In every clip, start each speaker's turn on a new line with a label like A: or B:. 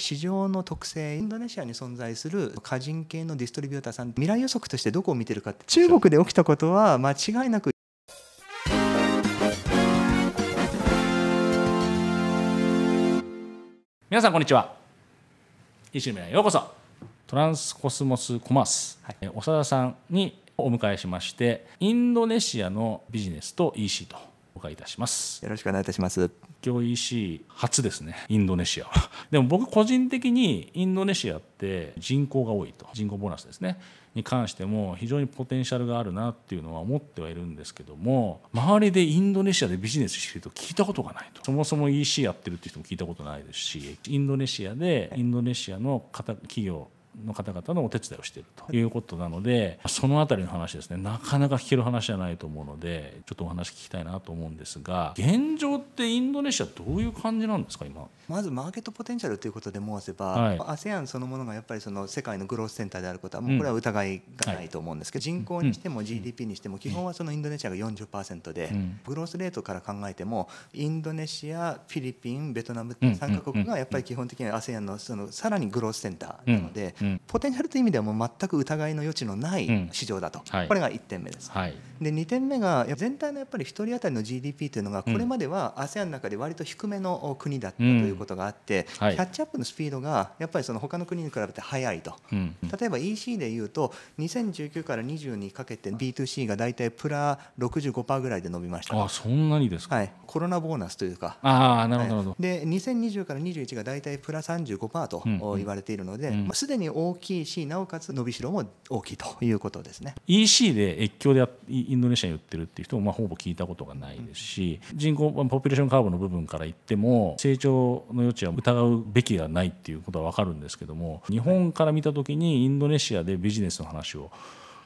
A: 市場の特性インドネシアに存在する個人系のディストリビューターさん未来予測としてどこを見てるかって。中国で起きたことは間違いなく
B: 皆さんこんにちは。一周目へようこそ。トランスコスモスコマース、はい、長田さんにお迎えしましてインドネシアのビジネスと EC とお伺いいたします。
A: よろしくお願いいたします。
B: 今日 EC 初ですね。インドネシア。は でも僕個人的にインドネシアって人口が多いと。人口ボーナスですね。に関しても非常にポテンシャルがあるなっていうのは思ってはいるんですけども周りでインドネシアでビジネスしてると聞いたことがないと。そもそも EC やってるっていう人も聞いたことないですしインドネシアでインドネシアの企業の方々のお手伝いをしているということなのでその辺りの話ですね。なかなか聞ける話じゃないと思うのでちょっとお話聞きたいなと思うんですが現状ってインドネシアどういう感じなんですか今？
A: まずマーケットポテンシャルということで申せば、はい、ASEAN そのものがやっぱりその世界のグロースセンターであることはもうこれは疑いがないと思うんですけど、人口にしても GDP にしても基本はそのインドネシアが40%で、グロースレートから考えてもインドネシアフィリピンベトナム3カ国がやっぱり基本的に ASEAN のそのさらにグロースセンターなので、ポテンシャルという意味ではもう全く疑いの余地のない市場だと、これが1点目です。で2点目が全体のやっぱり1人当たりの GDP というのがこれまでは ASEAN の中で割と低めの国だったということがあって、キャッチアップのスピードがやっぱりその他の国に比べて速いと、例えば EC でいうと2019から20にかけて B2C が大体プラ65%ぐらいで伸びました。
B: あそんなにですか、
A: はい、コロナボーナスというか。
B: あなるほど、
A: で2020から21が大体プラ35%と言われているので、まあ、すでに大きいしなおかつ伸びしろも大きいということですね。
B: EC で越境でインドネシアに売ってるっていう人もまあほぼ聞いたことがないですし、人口ポピュレーションカーブの部分から言っても成長の余地は疑うべきではないっていうことは分かるんですけども日本から見た時にインドネシアでビジネスの話を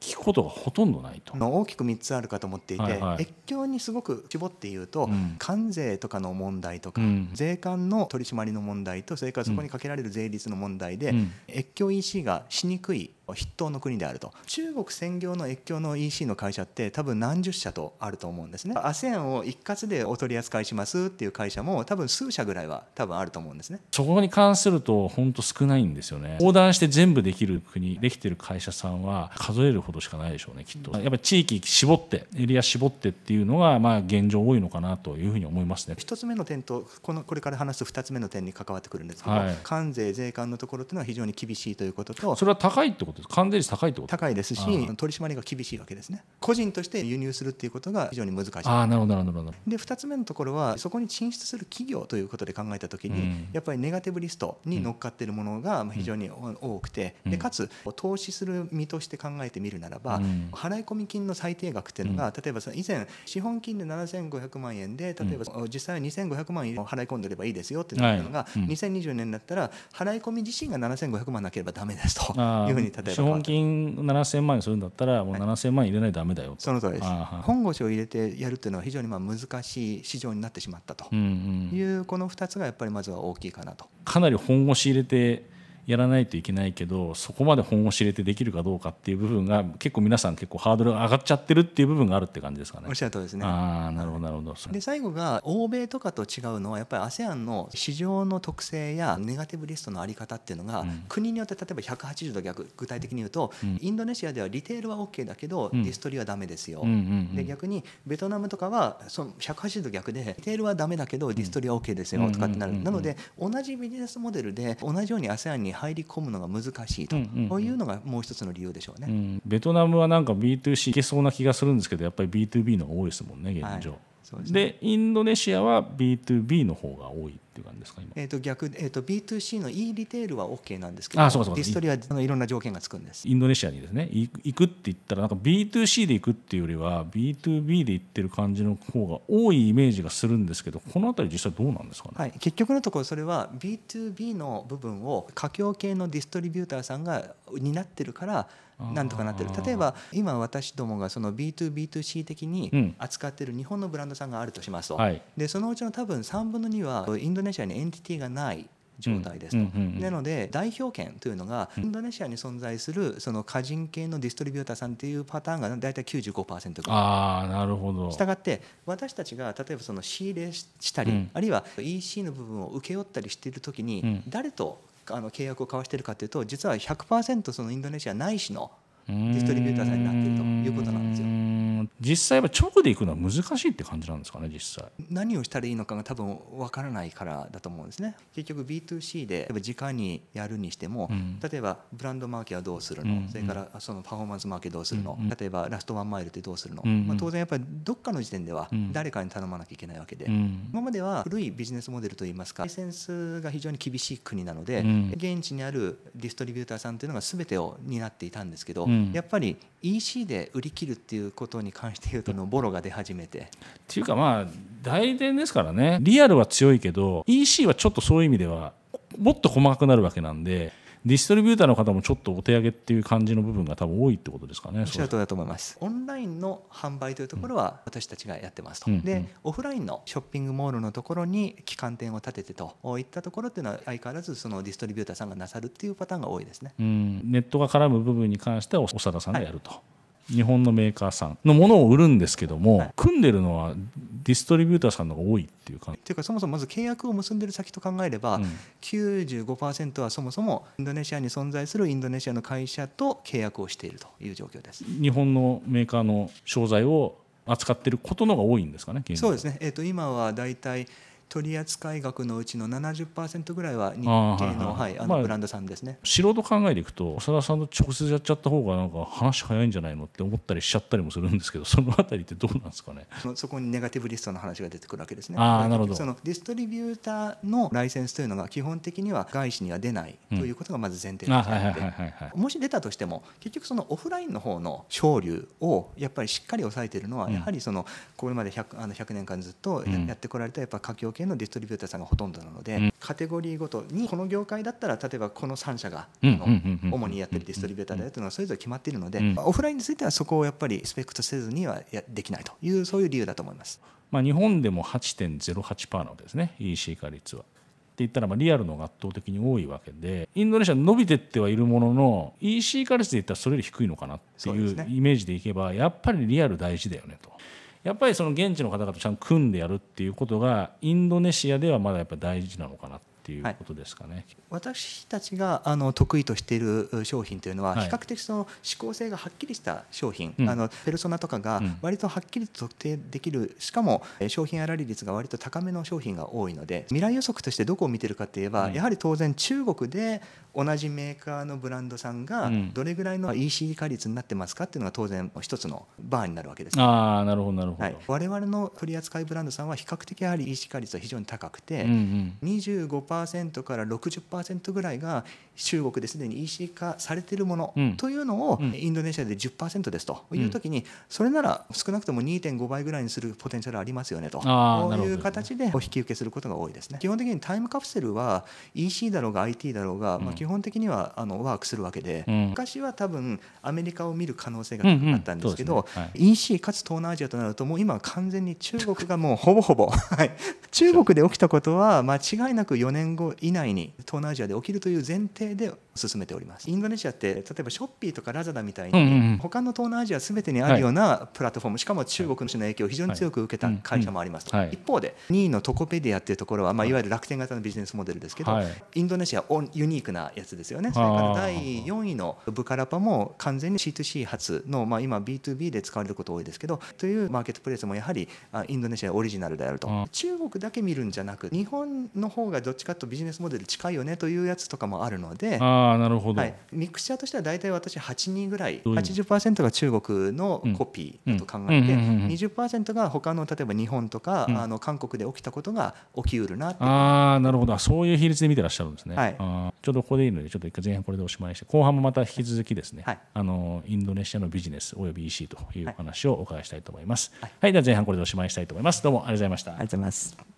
B: 聞くことがほとんどないと。
A: 大きく3つあるかと思っていて、はいはい、越境にすごく絞って言うと、うん、関税とかの問題とか、うん、税関の取り締まりの問題とそれからそこにかけられる税率の問題で、うん、越境 EC がしにくい筆頭の国であると。中国専業の越境の EC の会社って多分何十社とあると思うんですね。ASEAN を一括でお取り扱いしますっていう会社も多分数社ぐらいは多分あると思うんですね。
B: そこに関すると本当少ないんですよね。横断して全部できる国できてる会社さんは数えるほどしかないでしょうねきっと。やっぱり地域絞ってエリア絞ってっていうのがまあ現状多いのかなというふうに思いますね。
A: 一つ目の点とこのこれから話す二つ目の点に関わってくるんですけど、はい、関税税関のところというのは非常に厳しいということと
B: それは高いってことです。関税率高いってこと
A: 高いですし取り締まりが厳しいわけですね。個人として輸入するっていうことが非常に難しい。
B: あなるほどなるほど
A: で2つ目のところはそこに進出する企業ということで考えた時に、うん、やっぱりネガティブリストに乗っかっているものが非常に多くて、うん、でかつ投資する身として考えてみるならば、うん、払い込み金の最低額っていうのが、例えば以前資本金で7500万円で例えば実際は2500万円払い込んでればいいですよってなったのが、はい、2020年だったら払い込み自身が7500万なければだめですというふうに例えば
B: 資本金7000万円するんだったらもう7000万円入れないとだめだよ
A: その通りです本腰を入れてやるっていうのは非常にまあ難しい市場になってしまったというこの2つがやっぱりまずは大きいかなと。
B: かなり本腰入れてやらないといけないけどそこまで本腰入れてできるかどうかっていう部分が結構皆さん結構ハードルが上がっちゃってるっていう部分があるって感じですかね。
A: おっしゃる通りですね。
B: ああなるほどなるほど。
A: で最後が欧米とかと違うのはやっぱり ASEAN の市場の特性やネガティブリストのあり方っていうのが、うん、国によって例えば180度逆具体的に言うと、うん、インドネシアではリテールは OK だけど、うん、ディストリはダメですよ。で逆にベトナムとかはその180度逆でリテールはダメだけどディストリは OK ですよとかってなる。なので同じビジネスモデルで同じように ASEAN に入り込むのが難しいと、こういうのがもう一つの理由でしょうね、うん、
B: ベトナムはなんか B2C いけそうな気がするんですけどやっぱり B2B の方が多いですもんね現状。はい。で、インドネシアは B2B の方が多いっていう感じですか今、
A: えー、と逆、えー、と B2C の E リテールは OK なんですけどあそうそうディストリはいろんな条件がつくんです。
B: インドネシアにですね行くって言ったらなんか B2C で行くっていうよりは B2B で行ってる感じの方が多いイメージがするんですけどこの辺り実際どうなんですかね、
A: はい、結局のところそれは B2B の部分を華僑系のディストリビューターさんが担ってるからなんとかなってる。例えば今私どもがその B2B2C 的に扱っている日本のブランドさんがあるとしますと、うんはい、でそのうちの多分3分の2はインドネシアにエンティティがない状態ですと、なので代表権というのがインドネシアに存在するその個人系のディストリビューターさんっていうパターンが大体95%ぐらい。
B: あなるほど。
A: したがって私たちが例えばその仕入れしたり、あるいは EC の部分を請け負ったりしている時に誰とあの契約を交わしているかというと実は100%そのインドネシアないしのディストリビューターさんになっているということなんですよ。
B: 実際は直で行くのは難しいって感じなんですかね実際。
A: 何をしたらいいのかが多分分からないからだと思うんですね。結局 B2C で直にやるにしても、うん、例えばブランドマーケはどうするの、うん、それからそのパフォーマンスマーケどうするの、うん、例えばラストワンマイルってどうするの、まあ、当然やっぱりどっかの時点では誰かに頼まなきゃいけないわけで、今までは古いビジネスモデルといいますかライセンスが非常に厳しい国なので、現地にあるディストリビューターさんというのが全てを担っていたんですけど、やっぱり EC で売り切るっていうことに関して言うとのボロが出始めて。
B: っていうかまあ代理店ですからねリアルは強いけど EC はちょっとそういう意味ではもっと細かくなるわけなんでディストリビューターの方もちょっとお手上げっていう感じの部分が多分多いってことですかね。
A: おっしゃる通りだと思います。オンラインの販売というところは私たちがやってますと。うん、で、オフラインのショッピングモールのところに旗艦店を立ててといったところっていうのは相変わらずそのディストリビューターさんがなさるっていうパターンが多いですね。
B: うん、ネットが絡む部分に関しては長田さんがやると。はい日本のメーカーさんのものを売るんですけども、はい、組んでるのはディストリビューターさんの方が多いっていうか。
A: というかそもそもまず契約を結んでる先と考えれば、うん、95%はそもそもインドネシアに存在するインドネシアの会社と契約をしているという状況です。
B: 日本のメーカーの商材を扱っていることのが多いんですかね。
A: そうですね。えっ、ー、と今はだいたい取扱額のうちの70%ぐらいは日系の,、はい、あのブランドさんですね、
B: 素人考えでいくと長田さんと直接やっちゃった方がなんか話早いんじゃないのって思ったりしちゃったりもするんですけど そのあたりってどうなんですかね？
A: そこにネガティブリストの話が出てくるわけですね。
B: あなるほど。
A: そのディストリビューターのライセンスというのが基本的には外資には出ないということがまず前提としてあってもし出たとしても結局そのオフラインの方の省流をやっぱりしっかり抑えているのはやはりそのこれまで 100, あの100年間ずっとやってこられたやっぱ華僑系のディストリビューターさんがほとんどなので、うん、カテゴリーごとにこの業界だったら例えばこの3社が主にやってるディストリビューターだよというのはそれぞれ決まっているので、オフラインについてはそこをやっぱりスペクトせずにはできないというそういう理由だと思います。
B: まあ、日本でも8.08%なわけですね EC 化率は。って言ったらまあリアルのが圧倒的に多いわけでインドネシア伸びてってはいるものの EC 化率で言ったらそれより低いのかなっていうイメージでいけばやっぱりリアル大事だよねと。やっぱりその現地の方々とちゃんと組んでやるっていうことがインドネシアではまだやっぱ大事なのかなっていうことですかね、はい、
A: 私たちがあの得意としている商品というのは、比較的その指向性がはっきりした商品、あのペルソナとかが割とはっきりと特定できる、しかも商品粗利率が割と高めの商品が多いので未来予測としてどこを見てるかといえば、やはり当然中国で同じメーカーのブランドさんがどれぐらいの EC 化率になってますかっていうのが当然一つのバーになるわけです、
B: ああなるほどなるほど、はい、
A: 我々の取扱いブランドさんは比較的やはり EC 化率は非常に高くて、うんうん、25%から60%ぐらいが中国ですでに EC 化されているものというのをインドネシアで10%ですという時にそれなら少なくとも2.5倍ぐらいにするポテンシャルありますよねと。いう形でお引き受けすることが多いですね。基本的にタイムカプセルは EC だろうが IT だろうが、まあ、基本的にはあのワークするわけで、昔は多分アメリカを見る可能性が高かったんですけど、EC かつ東南アジアとなるともう今は完全に中国がもうほぼほぼ中国で起きたことは間違いなく4年後以内に東南アジアで起きるという前提で進めております。インドネシアって例えばショッピーとかラザダみたいに他の東南アジア全てにあるようなプラットフォームしかも中国の影響を非常に強く受けた会社もありますと。一方で2位のトコペディアっていうところはまあい。わゆる楽天型のビジネスモデルですけどインドネシアユニークなやつですよね。それから第4位のブカラパも完全に C2C 発のまあ今 B2B で使われること多いですけどというマーケットプレイスもやはりインドネシアオリジナルであると。中国だけ見るんじゃなく日本の方がどっちかとビジネスモデル近いよねというやつとかもあるので
B: あなるほど、はい、
A: ミクチャーとしては大体私8人ぐらい80%が中国のコピーだと考えて20%が他の例えば日本とか、あの韓国で起きたことが起きうるな
B: ああなるほど。そういう比率で見てらっしゃるんですね、はい、あちょっとここでいいのでちょっと一回前半これでおしまいして後半もまた引き続きですね、はい、あのインドネシアのビジネスおよび EC というお話をお伺いしたいと思います、はい、はい、では前半これでおしまいしたいと思います。どうもありがとうございました。あ
A: りがとうございます